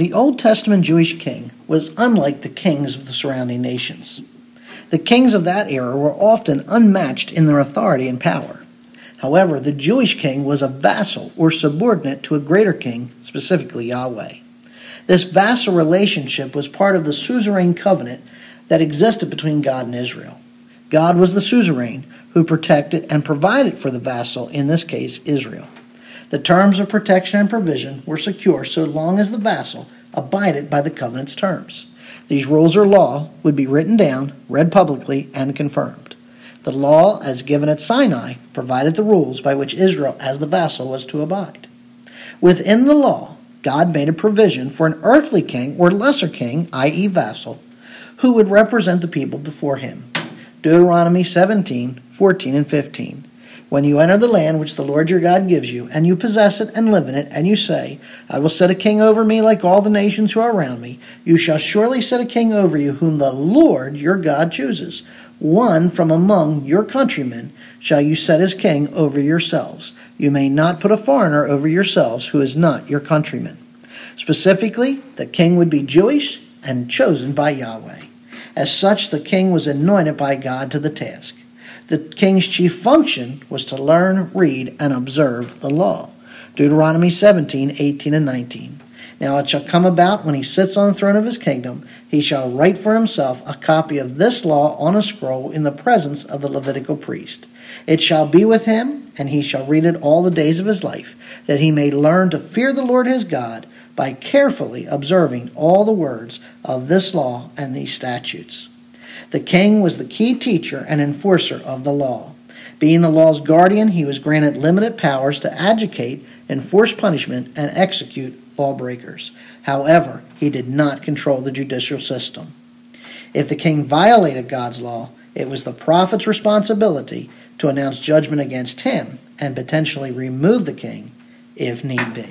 The Old Testament Jewish king was unlike the kings of the surrounding nations. The kings of that era were often unmatched in their authority and power. However, the Jewish king was a vassal or subordinate to a greater king, specifically Yahweh. This vassal relationship was part of the suzerain covenant that existed between God and Israel. God was the suzerain who protected and provided for the vassal, in this case, Israel. The terms of protection and provision were secure so long as the vassal abided by the covenant's terms. These rules or law would be written down, read publicly, and confirmed. The law, as given at Sinai, provided the rules by which Israel, as the vassal, was to abide. Within the law, God made a provision for an earthly king or lesser king, i.e., vassal, who would represent the people before him. Deuteronomy 17, 14, and 15. When you enter the land which the Lord your God gives you, and you possess it and live in it, and you say, I will set a king over me like all the nations who are around me, you shall surely set a king over you whom the Lord your God chooses. One from among your countrymen shall you set as king over yourselves. You may not put a foreigner over yourselves who is not your countryman. Specifically, the king would be Jewish and chosen by Yahweh. As such, the king was anointed by God to the task. The king's chief function was to learn, read, and observe the law. Deuteronomy 17, 18, and 19. Now it shall come about when he sits on the throne of his kingdom, he shall write for himself a copy of this law on a scroll in the presence of the Levitical priest. It shall be with him, and he shall read it all the days of his life, that he may learn to fear the Lord his God by carefully observing all the words of this law and these statutes. The king was the key teacher and enforcer of the law. Being the law's guardian, he was granted limited powers to adjudicate, enforce punishment, and execute lawbreakers. However, he did not control the judicial system. If the king violated God's law, it was the prophet's responsibility to announce judgment against him and potentially remove the king if need be.